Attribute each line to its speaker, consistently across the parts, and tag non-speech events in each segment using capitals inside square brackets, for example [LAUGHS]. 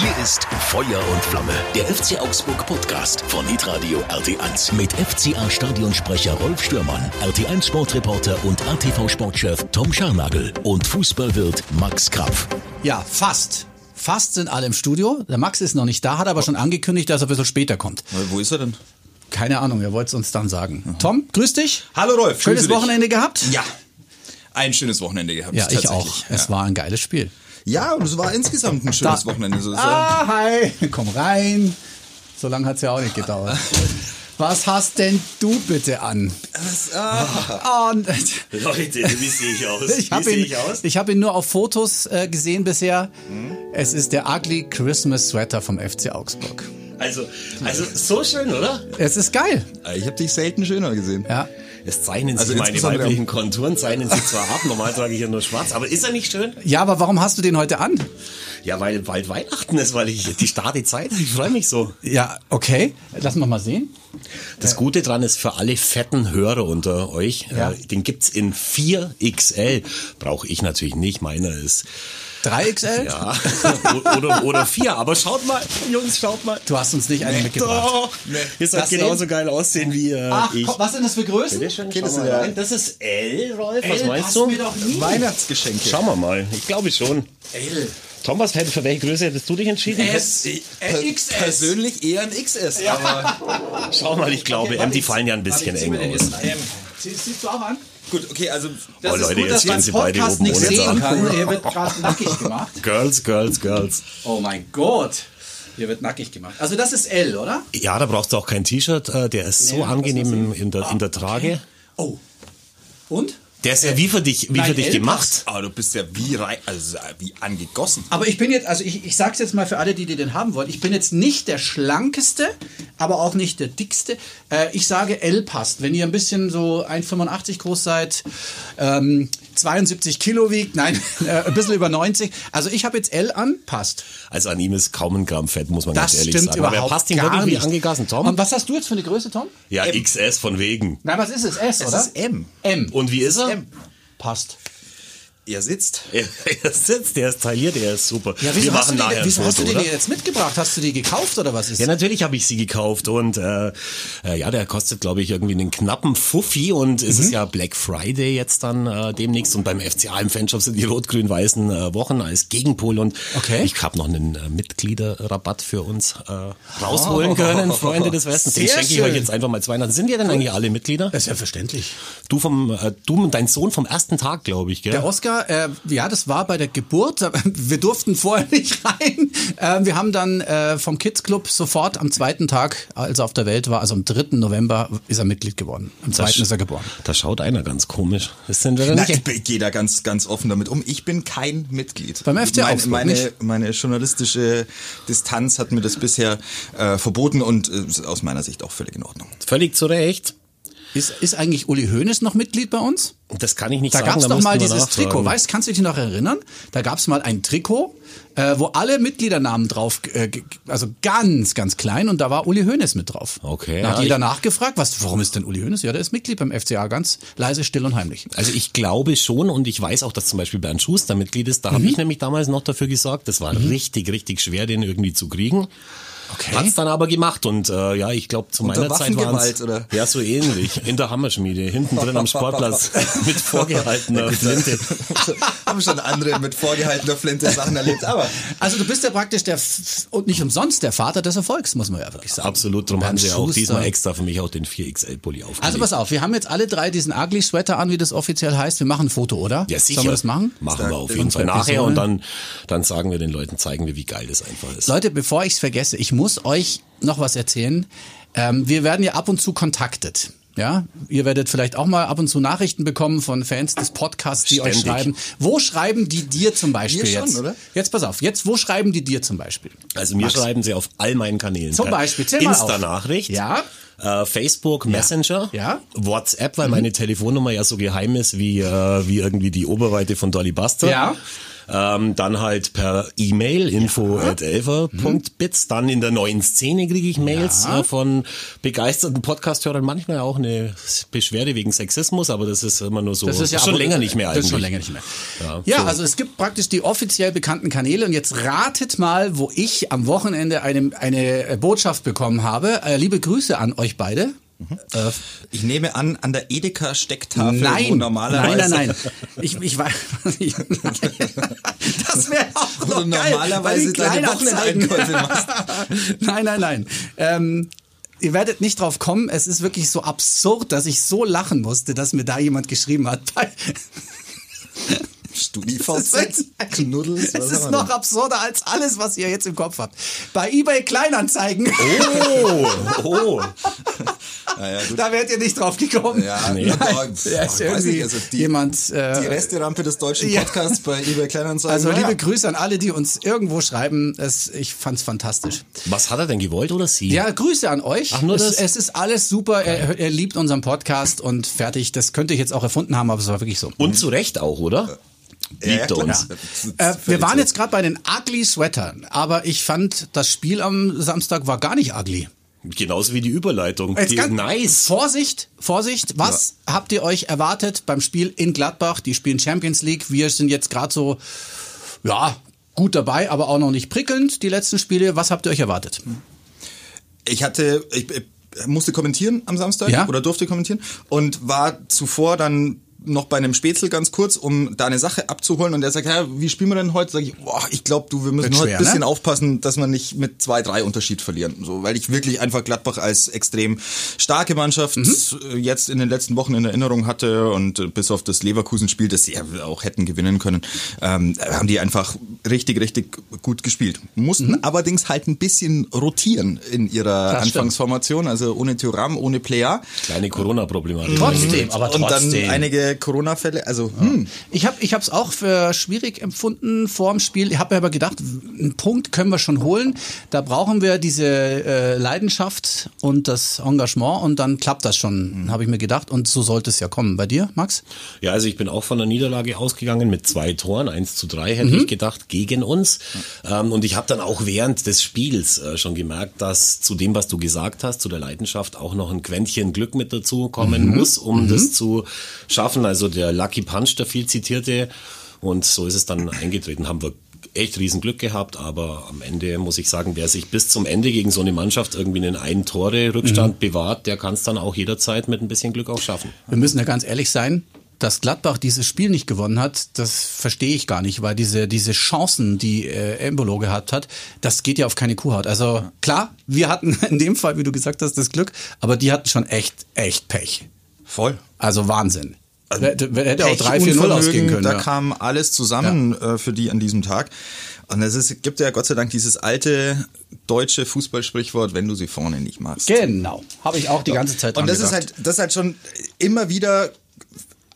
Speaker 1: Hier ist Feuer und Flamme, der FC Augsburg Podcast von Hitradio RT1 mit FCA Stadionsprecher Rolf Stürmann, RT1 Sportreporter und ATV Sportchef Tom Scharnagel und Fußballwirt Max Krapf.
Speaker 2: Ja, fast. Fast sind alle im Studio. Der Max ist noch nicht da, hat aber schon angekündigt, dass er ein bisschen später kommt.
Speaker 3: Wo ist er denn?
Speaker 2: Keine Ahnung, er wollte es uns dann sagen. Tom, grüß dich.
Speaker 3: Hallo Rolf.
Speaker 2: Schönes. Wochenende gehabt?
Speaker 3: Ja. Ein schönes Wochenende gehabt.
Speaker 2: Ja, ich auch.
Speaker 3: tatsächlich.
Speaker 2: Es war ein geiles Spiel.
Speaker 3: Ja, und es war insgesamt ein schönes
Speaker 2: Da-
Speaker 3: Wochenende. So.
Speaker 2: Ah, hi. Komm rein. So lange hat es ja auch nicht gedauert. [LAUGHS] Was hast denn du bitte an? Ah, und-
Speaker 4: Leute, wie sehe ich aus?
Speaker 2: ich habe ihn,
Speaker 4: ich aus?
Speaker 2: ich hab ihn nur auf Fotos äh, gesehen bisher. Es ist der Ugly Christmas Sweater vom FC Augsburg.
Speaker 4: Also, also so schön, oder?
Speaker 2: Es ist geil.
Speaker 3: Ich habe dich selten schöner gesehen.
Speaker 2: Ja.
Speaker 4: Es zeichnen sich
Speaker 3: Also
Speaker 4: meine weiblichen Konturen, zeichnen sich zwar ab, normal trage ich ja nur schwarz, aber ist er nicht schön?
Speaker 2: ja, aber warum hast du den heute an?
Speaker 4: Ja, weil bald Weihnachten ist, weil ich die starte Zeit, ich freue mich so.
Speaker 2: Ja, okay. Lassen wir mal sehen.
Speaker 4: Das Gute dran ist für alle fetten Hörer unter euch,
Speaker 2: Ja.
Speaker 4: äh, den gibt's in 4XL. Brauche ich natürlich nicht, meiner ist
Speaker 2: 3XL?
Speaker 4: ja [LAUGHS] oder, oder 4, aber schaut mal, Jungs, schaut mal.
Speaker 2: Du hast uns nicht einen mitgebracht.
Speaker 4: Doch, ihr sollt
Speaker 2: Das
Speaker 4: genauso
Speaker 2: sehen?
Speaker 4: geil aussehen wie äh,
Speaker 2: Ach,
Speaker 4: ich.
Speaker 2: komm, was sind das für Größen?
Speaker 3: Okay, das
Speaker 4: mal
Speaker 3: ist ja-
Speaker 4: rein. Das ist L, Rolf, was
Speaker 2: L
Speaker 4: meinst
Speaker 2: passt
Speaker 4: du?
Speaker 2: mir doch nie.
Speaker 3: Weihnachtsgeschenke.
Speaker 4: Schauen wir mal, ich glaube schon.
Speaker 2: L.
Speaker 4: Tom, was für welche Größe hättest du dich entschieden?
Speaker 2: S.
Speaker 3: Per
Speaker 2: XS.
Speaker 3: persönlich eher ein XS. Aber [LAUGHS]
Speaker 4: Schau mal, ich glaube,
Speaker 2: Okay,
Speaker 4: M, die fallen ja ein bisschen eng aus.
Speaker 2: M. Sie- Siehst du auch an?
Speaker 3: Gut, okay, also
Speaker 2: Das
Speaker 4: Oh,
Speaker 2: ist
Speaker 4: Leute,
Speaker 2: gut,
Speaker 4: jetzt
Speaker 2: dass man
Speaker 4: sie
Speaker 2: im
Speaker 4: beide
Speaker 2: Podcast
Speaker 4: oben
Speaker 2: nicht
Speaker 4: ohne
Speaker 2: sehen kann. Er wird [LAUGHS] gerade nackig gemacht.
Speaker 4: Girls, Girls, Girls.
Speaker 2: Oh mein Gott. Hier wird nackig gemacht. Also das ist L, oder?
Speaker 4: Ja, da brauchst du auch kein T-Shirt, äh, der ist so
Speaker 2: Nee,
Speaker 4: angenehm
Speaker 2: lass mal
Speaker 4: in, der, in der Trage.
Speaker 2: Oh. Und?
Speaker 4: Der ist ja wie für dich, wie
Speaker 2: Nein,
Speaker 4: für dich
Speaker 2: L
Speaker 4: gemacht.
Speaker 3: aber du bist ja wie rein, also wie angegossen.
Speaker 2: Aber ich bin jetzt, also ich, ich sag's jetzt mal für alle, die, die den haben wollen, ich bin jetzt nicht der schlankeste, aber auch nicht der dickste. Äh, ich sage L passt. Wenn ihr ein bisschen so 1,85 groß seid, ähm, 72 Kilo wiegt, nein, [LAUGHS] äh, ein bisschen über 90. Also ich habe jetzt L an, passt.
Speaker 4: Also an ihm ist kaum ein Gramm Fett, muss man
Speaker 2: Das
Speaker 4: ganz ehrlich
Speaker 2: stimmt
Speaker 4: sagen. Aber
Speaker 2: überhaupt
Speaker 4: er passt ihm wirklich wie
Speaker 2: nicht.
Speaker 4: angegossen, Tom.
Speaker 2: Und was hast du jetzt für eine Größe, Tom?
Speaker 4: ja, XS von wegen.
Speaker 2: Nein, was ist es? S, oder?
Speaker 3: ist M.
Speaker 2: M.
Speaker 4: Und wie ist er?
Speaker 3: M.
Speaker 2: Passt. [LAUGHS]
Speaker 3: Er sitzt.
Speaker 4: Er, er sitzt, der ist tailliert, der ist super.
Speaker 2: Ja, wieso,
Speaker 4: Wir
Speaker 2: hast du,
Speaker 4: machen
Speaker 2: die,
Speaker 4: nachher ein
Speaker 2: wieso hast du die
Speaker 4: oder?
Speaker 2: jetzt mitgebracht? Hast du die gekauft oder was ist?
Speaker 4: Ja, natürlich habe ich sie gekauft und äh, äh, ja, der kostet, glaube ich, irgendwie einen knappen Fuffi und es
Speaker 2: Mhm.
Speaker 4: ist ja Black Friday jetzt dann äh, demnächst und beim FCA im Fanshop sind die rot-grün-weißen äh, Wochen als Gegenpol und
Speaker 2: Okay.
Speaker 4: ich habe noch einen äh, Mitgliederrabatt für uns äh, rausholen können, Freunde des Westens. Den schenke ich euch jetzt einfach mal 200. Sind wir denn eigentlich alle Mitglieder?
Speaker 2: Das ist selbstverständlich.
Speaker 4: Du vom, äh, du und dein Sohn vom ersten Tag, glaube ich, gell?
Speaker 2: Der Oscar, äh, ja, das war bei der Geburt. [LAUGHS] Wir durften vorher [LAUGHS] nicht rein. Äh, wir haben dann äh, vom Kids Club sofort am zweiten Tag, als er auf der Welt war, also am 3. November, ist er Mitglied geworden. Am zweiten ist er geboren.
Speaker 4: Da schaut einer ganz komisch. Ist denn der
Speaker 3: Nein,
Speaker 4: nicht?
Speaker 3: ich gehe da ganz, ganz offen damit um. Ich bin kein Mitglied.
Speaker 2: Beim FC
Speaker 3: meine,
Speaker 2: Augsburg
Speaker 3: meine,
Speaker 2: nicht?
Speaker 3: meine journalistische Distanz hat mir das bisher äh, verboten und äh, ist aus meiner Sicht auch völlig in Ordnung.
Speaker 4: Völlig zu Recht.
Speaker 2: Ist, ist eigentlich Uli Hoeneß noch Mitglied bei uns?
Speaker 4: Das kann ich nicht
Speaker 2: Da
Speaker 4: sagen.
Speaker 2: gab's
Speaker 4: da
Speaker 2: doch mal
Speaker 4: müssten wir
Speaker 2: dieses
Speaker 4: nachfragen.
Speaker 2: Trikot, weißt, kannst du dich noch erinnern? Da gab's mal ein Trikot, äh, wo alle Mitgliedernamen drauf, äh, also ganz, ganz klein und da war Uli Hoeneß mit drauf.
Speaker 4: Okay,
Speaker 2: Da hat
Speaker 4: ja,
Speaker 2: jeder
Speaker 4: ich-
Speaker 2: nachgefragt, was, warum ist denn Uli Hoeneß? Ja, der ist Mitglied beim FCA, ganz leise, still und heimlich.
Speaker 4: Also ich glaube schon und ich weiß auch, dass zum Beispiel Bernd Schuster Mitglied ist. Da
Speaker 2: Mhm.
Speaker 4: habe ich nämlich damals noch dafür gesorgt. Das war richtig, richtig schwer, den irgendwie zu kriegen.
Speaker 2: Okay.
Speaker 4: Hat's dann aber gemacht und äh, ja, ich glaube zu
Speaker 3: Unter
Speaker 4: meiner Zeit
Speaker 3: oder?
Speaker 4: ja so ähnlich in der Hammerschmiede hinten drin am Sportplatz [LAUGHS] mit vorgehaltener Flinte. [LAUGHS]
Speaker 3: Haben schon andere mit vorgehaltener Flinte Sachen erlebt, aber
Speaker 2: Also du bist ja praktisch der, und nicht umsonst der Vater des Erfolgs, muss man ja wirklich sagen.
Speaker 4: Absolut, darum haben sie auch
Speaker 2: Schuster.
Speaker 4: diesmal extra für mich auch den 4XL-Pulli aufgelegt.
Speaker 2: Also pass auf, wir haben jetzt alle drei diesen Ugly Sweater an, wie das offiziell heißt. Wir machen ein Foto, oder?
Speaker 4: ja, sicher.
Speaker 2: Sollen wir das machen?
Speaker 4: Machen wir auf jeden Fall nachher und dann, dann sagen wir den Leuten, zeigen wir, wie geil das einfach ist.
Speaker 2: Leute, bevor ich es vergesse, ich muss euch noch was erzählen. Ähm, wir werden ja ab und zu kontaktet. Ja, ihr werdet vielleicht auch mal ab und zu Nachrichten bekommen von Fans des Podcasts, die euch
Speaker 4: Ständig.
Speaker 2: schreiben. Wo schreiben die dir zum Beispiel
Speaker 3: schon,
Speaker 2: jetzt?
Speaker 3: oder?
Speaker 2: Jetzt pass auf, jetzt wo schreiben die dir zum Beispiel?
Speaker 4: Also mir
Speaker 2: Max.
Speaker 4: schreiben sie auf all meinen Kanälen.
Speaker 2: Zum Beispiel.
Speaker 4: Insta-Nachricht.
Speaker 2: Ja.
Speaker 4: Äh, Facebook, Messenger.
Speaker 2: Ja. Mhm.
Speaker 4: WhatsApp, weil meine Telefonnummer ja so geheim ist wie, äh, wie irgendwie die Oberweite von Dolly Buster.
Speaker 2: Ja.
Speaker 4: Ähm, dann halt per E-Mail info at elfer.bits. Dann in der neuen Szene kriege ich Mails
Speaker 2: Ja.
Speaker 4: äh, von begeisterten Podcast-Hörern. Manchmal auch eine Beschwerde wegen Sexismus, aber das ist immer nur so.
Speaker 2: Das ist ja
Speaker 4: schon
Speaker 2: aber-
Speaker 4: länger nicht mehr
Speaker 2: Das
Speaker 4: eigentlich.
Speaker 2: ist schon länger nicht mehr.
Speaker 4: Ja,
Speaker 2: Ja,
Speaker 4: so.
Speaker 2: also es gibt praktisch die offiziell bekannten Kanäle und jetzt ratet mal, wo ich am Wochenende eine, eine Botschaft bekommen habe. Äh, liebe Grüße an euch beide. Äh,
Speaker 3: Ich nehme an, an der Edeka Stecktafel, wo
Speaker 2: nein,
Speaker 3: normalerweise
Speaker 2: nein, nein, nein. Ich, ich weiß, ich, [LAUGHS] das wäre auch
Speaker 3: Wo
Speaker 2: noch
Speaker 3: du
Speaker 2: geil,
Speaker 3: normalerweise deine Wochenendeinkäufe [LAUGHS] machst.
Speaker 2: nein, nein, nein. Ähm, ihr werdet nicht drauf kommen. Es ist wirklich so absurd, dass ich so lachen musste, dass mir da jemand geschrieben hat. [LAUGHS]
Speaker 3: StudiVZ, [LAUGHS] Knuddels,
Speaker 2: es ist noch absurder als alles, was ihr jetzt im Kopf habt. Bei eBay Kleinanzeigen,
Speaker 4: Oh, oh. [LAUGHS]
Speaker 3: Gut.
Speaker 2: da wärt ihr nicht drauf gekommen.
Speaker 3: Ja,
Speaker 4: Nee.
Speaker 3: ja,
Speaker 2: ist
Speaker 3: weiß
Speaker 2: irgendwie
Speaker 3: ich, also die,
Speaker 2: jemand. Äh,
Speaker 3: die Resterampe des deutschen
Speaker 2: Ja.
Speaker 3: Podcasts bei eBay Kleinanzeigen.
Speaker 2: also liebe Grüße an alle, die uns irgendwo schreiben. Es, ich fand's fantastisch.
Speaker 4: Was hat er denn gewollt oder sie?
Speaker 2: Ja, Grüße an euch.
Speaker 4: Ach, nur
Speaker 2: es,
Speaker 4: das?
Speaker 2: es ist alles super. Er, er liebt unseren Podcast und fertig. Das könnte ich jetzt auch erfunden haben, aber es war wirklich so.
Speaker 4: Und zu Recht auch, oder?
Speaker 3: Ja,
Speaker 4: Liebt er
Speaker 3: klar.
Speaker 4: uns.
Speaker 2: Äh, wir waren jetzt gerade bei den Ugly Sweatern, aber ich fand, das Spiel am Samstag war gar nicht ugly.
Speaker 4: Genauso wie die Überleitung. Die,
Speaker 2: ganz-
Speaker 4: nice.
Speaker 2: Vorsicht, Vorsicht. Was habt ihr euch erwartet beim Spiel in Gladbach? Die spielen Champions League. Wir sind jetzt gerade so, ja, gut dabei, aber auch noch nicht prickelnd, die letzten Spiele. Was habt ihr euch erwartet?
Speaker 3: Ich hatte, ich, ich musste kommentieren am Samstag
Speaker 2: Ja.
Speaker 3: oder durfte kommentieren und war zuvor dann noch bei einem Spätzle ganz kurz, um da eine Sache abzuholen und der sagt, ja, wie spielen wir denn heute? Sag ich, boah, ich glaube, du, wir müssen
Speaker 2: Wird
Speaker 3: heute
Speaker 2: schwer,
Speaker 3: ein bisschen
Speaker 2: ne?
Speaker 3: aufpassen, dass wir nicht mit zwei, drei Unterschied verlieren. So, weil ich wirklich einfach Gladbach als extrem starke Mannschaft
Speaker 2: Mhm.
Speaker 3: äh, jetzt in den letzten Wochen in Erinnerung hatte und äh, bis auf das Leverkusen-Spiel, das sie ja auch hätten gewinnen können, ähm, haben die einfach richtig, richtig gut gespielt. Mussten allerdings halt ein bisschen rotieren in ihrer
Speaker 2: Mhm. Das stimmt.
Speaker 3: Anfangsformation, also ohne Thuram, ohne Plea.
Speaker 4: Kleine Corona-Problematik.
Speaker 2: Trotzdem, aber
Speaker 3: Und dann
Speaker 2: trotzdem.
Speaker 3: einige Corona-Fälle, also hm,
Speaker 2: Ich habe ich es auch für schwierig empfunden vor dem Spiel. Ich habe mir aber gedacht, einen Punkt können wir schon holen. Da brauchen wir diese äh, Leidenschaft und das Engagement und dann klappt das schon, habe ich mir gedacht. Und so sollte es ja kommen. Bei dir, Max?
Speaker 4: Ja, also ich bin auch von der Niederlage ausgegangen mit zwei Toren, eins zu drei hätte
Speaker 2: Mhm.
Speaker 4: ich gedacht, gegen uns. Ähm, und ich habe dann auch während des Spiels äh, schon gemerkt, dass zu dem, was du gesagt hast, zu der Leidenschaft auch noch ein Quäntchen Glück mit dazu kommen
Speaker 2: Mhm.
Speaker 4: muss, um das zu schaffen. Also der Lucky Punch, der viel zitierte. Und so ist es dann eingetreten, haben wir echt riesen Glück gehabt, aber am Ende muss ich sagen, wer sich bis zum Ende gegen so eine Mannschaft irgendwie einen ein Tore Rückstand
Speaker 2: Mhm.
Speaker 4: bewahrt, der kann es dann auch jederzeit mit ein bisschen Glück auch schaffen.
Speaker 2: Wir müssen ja ganz ehrlich sein. Dass Gladbach dieses Spiel nicht gewonnen hat, das verstehe ich gar nicht, weil diese, diese Chancen, die äh, Embolo gehabt hat, das geht ja auf keine Kuhhaut. Also klar, wir hatten [LAUGHS] in dem Fall, wie du gesagt hast, das Glück, aber die hatten schon echt, echt Pech.
Speaker 3: voll.
Speaker 2: Also Wahnsinn. Hätte, hätte auch
Speaker 3: Pech,
Speaker 2: 3-4-0
Speaker 3: Unvermögen,
Speaker 2: ausgehen können.
Speaker 3: Da
Speaker 2: ja.
Speaker 3: kam alles zusammen äh, für die an diesem Tag. Und es ist, gibt ja Gott sei Dank dieses alte deutsche Fußballsprichwort, wenn du sie vorne nicht machst.
Speaker 2: Genau. Habe ich auch die ganze Zeit dran
Speaker 3: Und das
Speaker 2: gedacht.
Speaker 3: ist halt, das ist halt schon immer wieder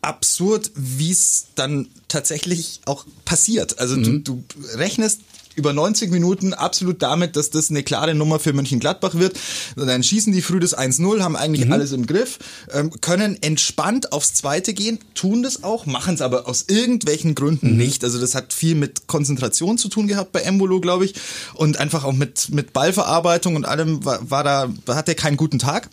Speaker 3: absurd, wie es dann tatsächlich auch passiert. Also
Speaker 2: Mhm.
Speaker 3: du, du rechnest über 90 Minuten absolut damit, dass das eine klare Nummer für Mönchengladbach wird. Und dann schießen die früh das 1-0, haben eigentlich
Speaker 2: Mhm.
Speaker 3: alles im Griff, ähm, können entspannt aufs Zweite gehen, tun das auch, machen es aber aus irgendwelchen Gründen
Speaker 2: Mhm.
Speaker 3: nicht. Also das hat viel mit Konzentration zu tun gehabt bei Embolo, glaube ich, und einfach auch mit, mit Ballverarbeitung und allem war, war da, hat er keinen guten Tag.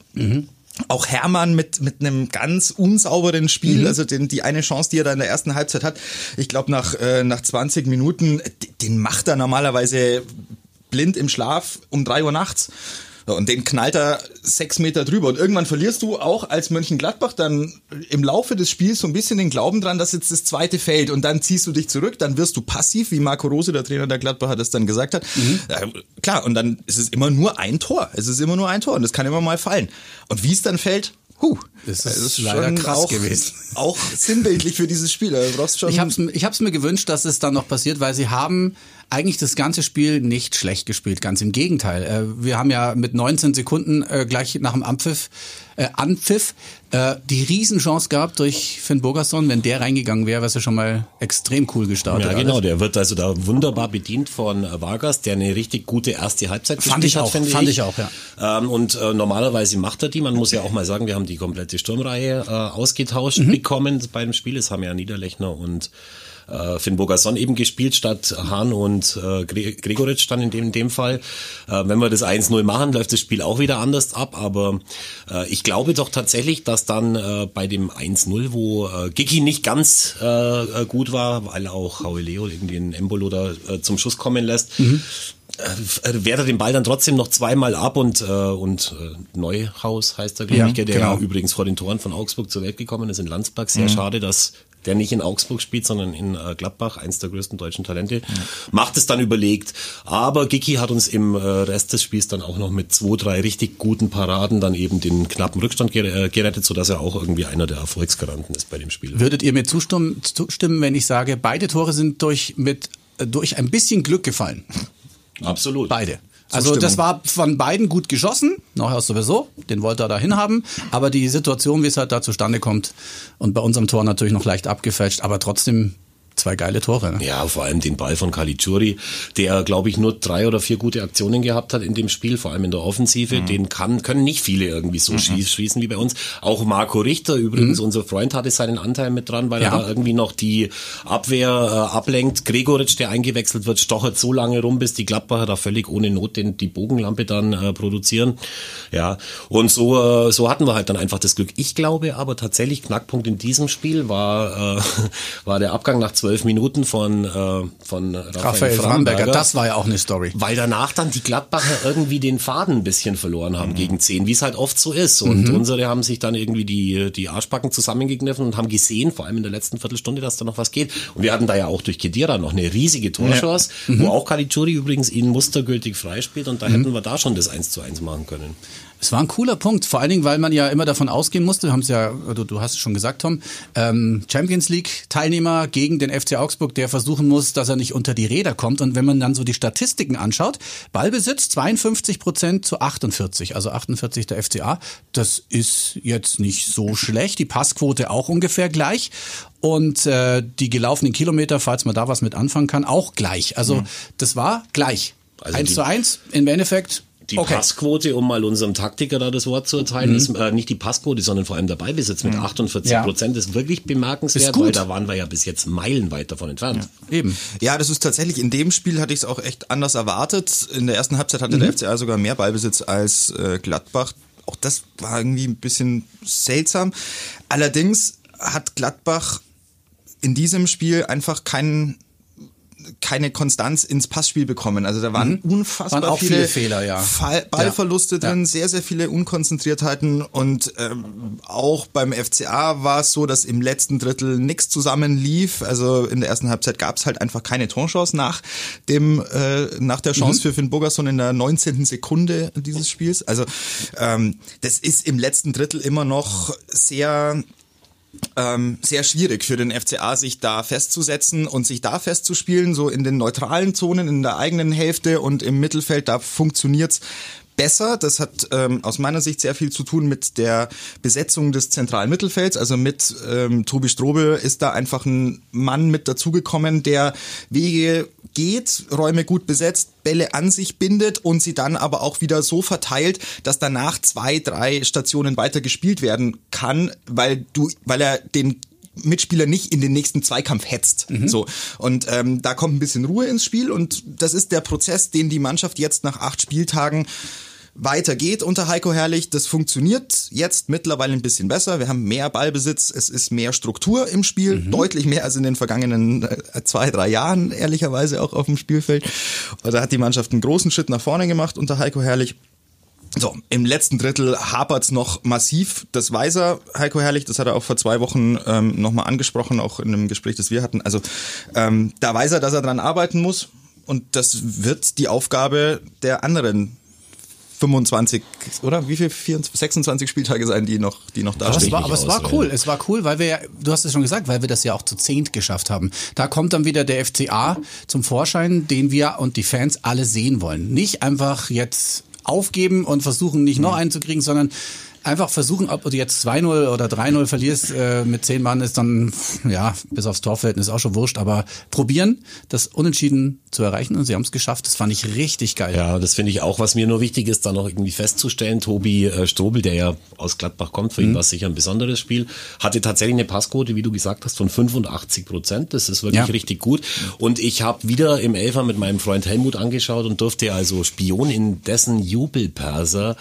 Speaker 3: Auch Hermann mit, mit einem ganz unsauberen Spiel, also den, die eine Chance, die er da in der ersten Halbzeit hat, ich glaube nach, äh, nach 20 Minuten, den macht er normalerweise blind im Schlaf um drei Uhr nachts. Ja, Und den knallt er sechs Meter drüber. Und irgendwann verlierst du auch als Mönchengladbach dann im Laufe des Spiels so ein bisschen den Glauben dran, dass jetzt das zweite fällt. Und dann ziehst du dich zurück, dann wirst du passiv, wie Marco Rose, der Trainer der Gladbacher, das dann gesagt hat. Ja, klar, und dann ist es immer nur ein Tor. Es ist immer nur ein Tor und das kann immer mal fallen. Und wie es dann fällt, huh,
Speaker 2: Das ist leider krass
Speaker 3: auch,
Speaker 2: gewesen.
Speaker 3: Auch sinnbildlich für dieses Spiel. Da brauchst schon
Speaker 2: Ich habe es ich hab's mir gewünscht, dass es dann noch passiert, weil sie haben eigentlich das ganze Spiel nicht schlecht gespielt. Ganz im Gegenteil. Äh, Wir haben ja mit 19 Sekunden äh, gleich nach dem Anpfiff, äh, Anpfiff äh, die Riesenchance gehabt durch Finn Bogerson. Wenn der reingegangen wäre, wäre es ja schon mal extrem cool gestartet.
Speaker 4: Ja,
Speaker 2: alles.
Speaker 4: genau. Der wird also da wunderbar bedient von äh, Vargas, der eine richtig gute erste Halbzeit
Speaker 2: Fand
Speaker 4: gespielt
Speaker 2: ich
Speaker 4: hat,
Speaker 2: auch,
Speaker 4: finde
Speaker 2: fand
Speaker 4: ich.
Speaker 2: ich auch, ja.
Speaker 4: Ähm, und äh, normalerweise macht er die. Man muss ja auch mal sagen, wir haben die komplette Sturmreihe äh, ausgetauscht
Speaker 2: Mhm.
Speaker 4: bekommen beim Spiel. Es haben ja Niederlechner und äh, Finn Bogason eben gespielt statt Hahn und äh, Gregoritsch dann in dem, in dem Fall. Äh, wenn wir das 1-0 machen, läuft das Spiel auch wieder anders ab, aber äh, ich glaube doch tatsächlich, dass dann äh, bei dem 1-0, wo äh, Giki nicht ganz äh, gut war, weil auch Howie Leo irgendwie den Embolo da äh, zum Schuss kommen lässt, mhm äh, wehrt er den Ball dann trotzdem noch zweimal ab und, äh, und äh, Neuhaus heißt er, glaube ja, ich, der genau. übrigens vor den Toren von Augsburg zur Welt gekommen ist in Landsberg. Sehr mhm. schade, dass der nicht in Augsburg spielt, sondern in äh, Gladbach, eins der größten deutschen Talente, ja. macht es dann überlegt. Aber Giki hat uns im äh, Rest des Spiels dann auch noch mit zwei, drei richtig guten Paraden dann eben den knappen Rückstand äh, gerettet, sodass er auch irgendwie einer der Erfolgsgaranten ist bei dem Spiel.
Speaker 2: Würdet ihr mir zustimmen, zustimmen wenn ich sage, beide Tore sind durch, mit, durch ein bisschen Glück gefallen?
Speaker 4: Absolut.
Speaker 2: Beide. Also das war von beiden gut geschossen, nachher sowieso, den wollte er da hinhaben, aber die Situation, wie es halt da zustande kommt und bei unserem Tor natürlich noch leicht abgefälscht, aber trotzdem zwei geile Tore.
Speaker 4: Ne? Ja, vor allem den Ball von Caligiuri, der, glaube ich, nur drei oder vier gute Aktionen gehabt hat in dem Spiel, vor allem in der Offensive. Mhm. Den kann, können nicht viele irgendwie so mhm. schießen wie bei uns. Auch Marco Richter, übrigens, mhm. unser Freund, hatte seinen Anteil mit dran, weil ja. er da irgendwie noch die Abwehr äh, ablenkt. Gregoritsch, der eingewechselt wird, stochert so lange rum, bis die Gladbacher da völlig ohne Not den, die Bogenlampe dann äh, produzieren. Ja, und so, äh, so hatten wir halt dann einfach das Glück. Ich glaube aber tatsächlich, Knackpunkt in diesem Spiel war, äh, [LAUGHS] war der Abgang nach zwölf zwölf Minuten von, äh, von Raphael, Raphael Framberger.
Speaker 2: Das war ja auch eine Story.
Speaker 4: Weil danach dann die Gladbacher irgendwie den Faden ein bisschen verloren haben mhm. gegen zehn, wie es halt oft so ist. Und mhm. unsere haben sich dann irgendwie die, die Arschbacken zusammengekniffen und haben gesehen, vor allem in der letzten Viertelstunde, dass da noch was geht. Und wir hatten da ja auch durch Kedira noch eine riesige Torchance, ja. mhm. wo auch Caligiuri übrigens ihn mustergültig freispielt und da mhm. hätten wir da schon das 1 zu 1 machen können.
Speaker 2: Es war ein cooler Punkt, vor allen Dingen, weil man ja immer davon ausgehen musste, haben es ja, du, du hast es schon gesagt, Tom, ähm, Champions League Teilnehmer gegen den FC Augsburg, der versuchen muss, dass er nicht unter die Räder kommt. Und wenn man dann so die Statistiken anschaut, Ballbesitz 52 Prozent zu 48, also 48 der FCA, das ist jetzt nicht so schlecht. Die Passquote auch ungefähr gleich und äh, die gelaufenen Kilometer, falls man da was mit anfangen kann, auch gleich. Also mhm. das war gleich. Also eins zu eins im Endeffekt
Speaker 4: die okay. Passquote, um mal unserem Taktiker da das Wort zu erteilen, mhm. ist äh, nicht die Passquote, sondern vor allem der Beibesitz mit 48 mhm. Prozent ja. ist wirklich bemerkenswert, ist weil da waren wir ja bis jetzt meilenweit davon entfernt.
Speaker 3: Ja. Eben. Ja, das ist tatsächlich, in dem Spiel hatte ich es auch echt anders erwartet. In der ersten Halbzeit hatte mhm. der FCA sogar mehr Ballbesitz als äh, Gladbach. Auch das war irgendwie ein bisschen seltsam. Allerdings hat Gladbach in diesem Spiel einfach keinen keine Konstanz ins Passspiel bekommen. Also da waren mhm. unfassbar waren viele, viele, Fehler, ja. Fall, Ballverluste ja. drin, ja. sehr, sehr viele Unkonzentriertheiten und ähm, auch beim FCA war es so, dass im letzten Drittel nichts zusammenlief. Also in der ersten Halbzeit gab es halt einfach keine Torchance nach dem äh, nach der Chance mhm. für Finn Burgerson in der 19. Sekunde dieses Spiels. Also ähm, das ist im letzten Drittel immer noch sehr ähm, sehr schwierig für den FCA, sich da festzusetzen und sich da festzuspielen, so in den neutralen Zonen, in der eigenen Hälfte und im Mittelfeld, da funktioniert's besser. Das hat ähm, aus meiner Sicht sehr viel zu tun mit der Besetzung des zentralen Mittelfelds. Also mit ähm, Tobi Strobel ist da einfach ein Mann mit dazugekommen, der Wege geht, Räume gut besetzt, Bälle an sich bindet und sie dann aber auch wieder so verteilt, dass danach zwei, drei Stationen weiter gespielt werden kann, weil du, weil er den Mitspieler nicht in den nächsten Zweikampf hetzt. Mhm. So und ähm, da kommt ein bisschen Ruhe ins Spiel und das ist der Prozess, den die Mannschaft jetzt nach acht Spieltagen weitergeht unter Heiko Herrlich. Das funktioniert jetzt mittlerweile ein bisschen besser. Wir haben mehr Ballbesitz, es ist mehr Struktur im Spiel, mhm. deutlich mehr als in den vergangenen äh, zwei, drei Jahren, ehrlicherweise auch auf dem Spielfeld. Da hat die Mannschaft einen großen Schritt nach vorne gemacht unter Heiko Herrlich. So, im letzten Drittel hapert's noch massiv. Das weiß er, Heiko Herrlich, das hat er auch vor zwei Wochen ähm, nochmal angesprochen, auch in einem Gespräch, das wir hatten. Also ähm, da weiß er, dass er dran arbeiten muss. Und das wird die Aufgabe der anderen 25 oder wie viel 24, 26 Spieltage sein, die noch die noch da
Speaker 2: stehen. aber es war cool, es war cool, weil wir ja, du hast es schon gesagt, weil wir das ja auch zu zehnt geschafft haben. Da kommt dann wieder der FCA zum Vorschein, den wir und die Fans alle sehen wollen. Nicht einfach jetzt aufgeben und versuchen nicht noch einen zu kriegen, sondern einfach versuchen, ob du jetzt 2-0 oder 3-0 verlierst äh, mit 10 Mann ist dann, ja, bis aufs Torverhältnis auch schon wurscht, aber probieren, das Unentschieden zu erreichen und sie haben es geschafft. Das fand ich richtig geil.
Speaker 4: Ja, das finde ich auch. Was mir nur wichtig ist, da noch irgendwie festzustellen, Tobi äh, Strobel, der ja aus Gladbach kommt, für ihn war es sicher ein besonderes Spiel, hatte tatsächlich eine Passquote, wie du gesagt hast, von 85 Prozent. Das ist wirklich
Speaker 2: Ja.
Speaker 4: richtig gut. Und ich habe wieder im Elfer mit meinem Freund Helmut angeschaut und durfte also Spion in dessen Jubelperser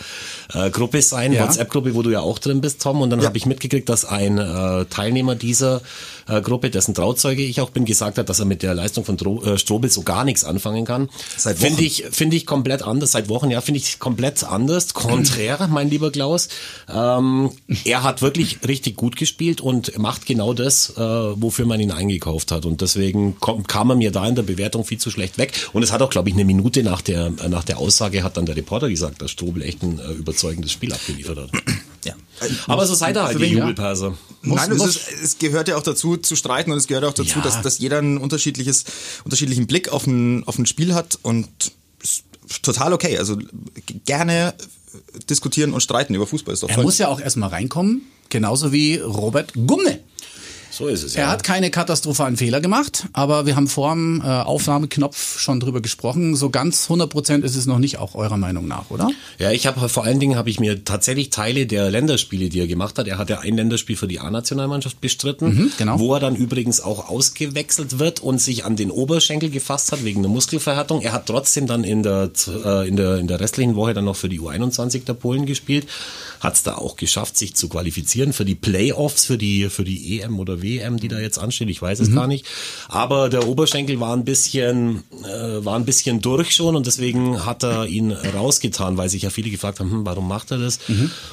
Speaker 4: äh, Gruppe sein,
Speaker 2: Ja.
Speaker 4: WhatsApp-Gruppe, wo du ja auch drin bist, Tom. Und dann habe ich mitgekriegt, dass ein äh, Teilnehmer dieser äh, Gruppe, dessen Trauzeuge ich auch bin, gesagt hat, dass er mit der Leistung von Dro äh, Strobel so gar nichts anfangen kann.
Speaker 3: Seit Wochen.
Speaker 4: Finde ich, finde ich komplett anders. Seit Wochen, ja, finde ich komplett anders. Konträr, mein lieber Klaus. Ähm, er hat wirklich richtig gut gespielt und macht genau das, äh, wofür man ihn eingekauft hat. Und deswegen kam er mir da in der Bewertung viel zu schlecht weg. Und es hat auch, glaube ich, eine Minute nach der, nach der Aussage hat dann der Reporter gesagt, dass Strobel echt ein äh, überzeugendes Spiel abgeliefert hat. [CLEARS THROAT]
Speaker 3: Ja.
Speaker 4: Aber so seid ihr halt, die
Speaker 2: wen, ja?
Speaker 4: Jubelperser.
Speaker 3: Nein,
Speaker 2: muss-
Speaker 3: es, ist, es gehört ja auch dazu zu streiten und es gehört auch dazu,
Speaker 4: Ja.
Speaker 3: dass, dass jeder einen unterschiedliches, unterschiedlichen Blick auf ein, auf ein Spiel hat und ist total okay. Also gerne diskutieren und streiten über Fußball ist doch
Speaker 2: Er
Speaker 3: toll.
Speaker 2: muss ja auch erstmal reinkommen, genauso wie Robert Gumne.
Speaker 4: So ist es,
Speaker 2: Er
Speaker 4: ja.
Speaker 2: hat keine katastrophalen Fehler gemacht, aber wir haben vor dem äh, Aufnahmeknopf schon drüber gesprochen. So ganz 100 Prozent ist es noch nicht, auch eurer Meinung nach, oder?
Speaker 4: Ja, ich habe vor allen Dingen habe ich mir tatsächlich Teile der Länderspiele, die er gemacht hat. Er hat ja ein Länderspiel für die A-Nationalmannschaft bestritten,
Speaker 2: Mhm, genau.
Speaker 4: wo er dann übrigens auch ausgewechselt wird und sich an den Oberschenkel gefasst hat wegen der Muskelverhärtung. Er hat trotzdem dann in der äh, in der in der restlichen Woche dann noch für die U21 der Polen gespielt, hat es da auch geschafft, sich zu qualifizieren für die Playoffs, für die für die EM oder WM, die da jetzt ansteht. Ich weiß es gar nicht. Aber der Oberschenkel war ein bisschen äh, war ein bisschen durch schon und deswegen hat er ihn rausgetan, weil sich ja viele gefragt haben, hm, warum macht er das?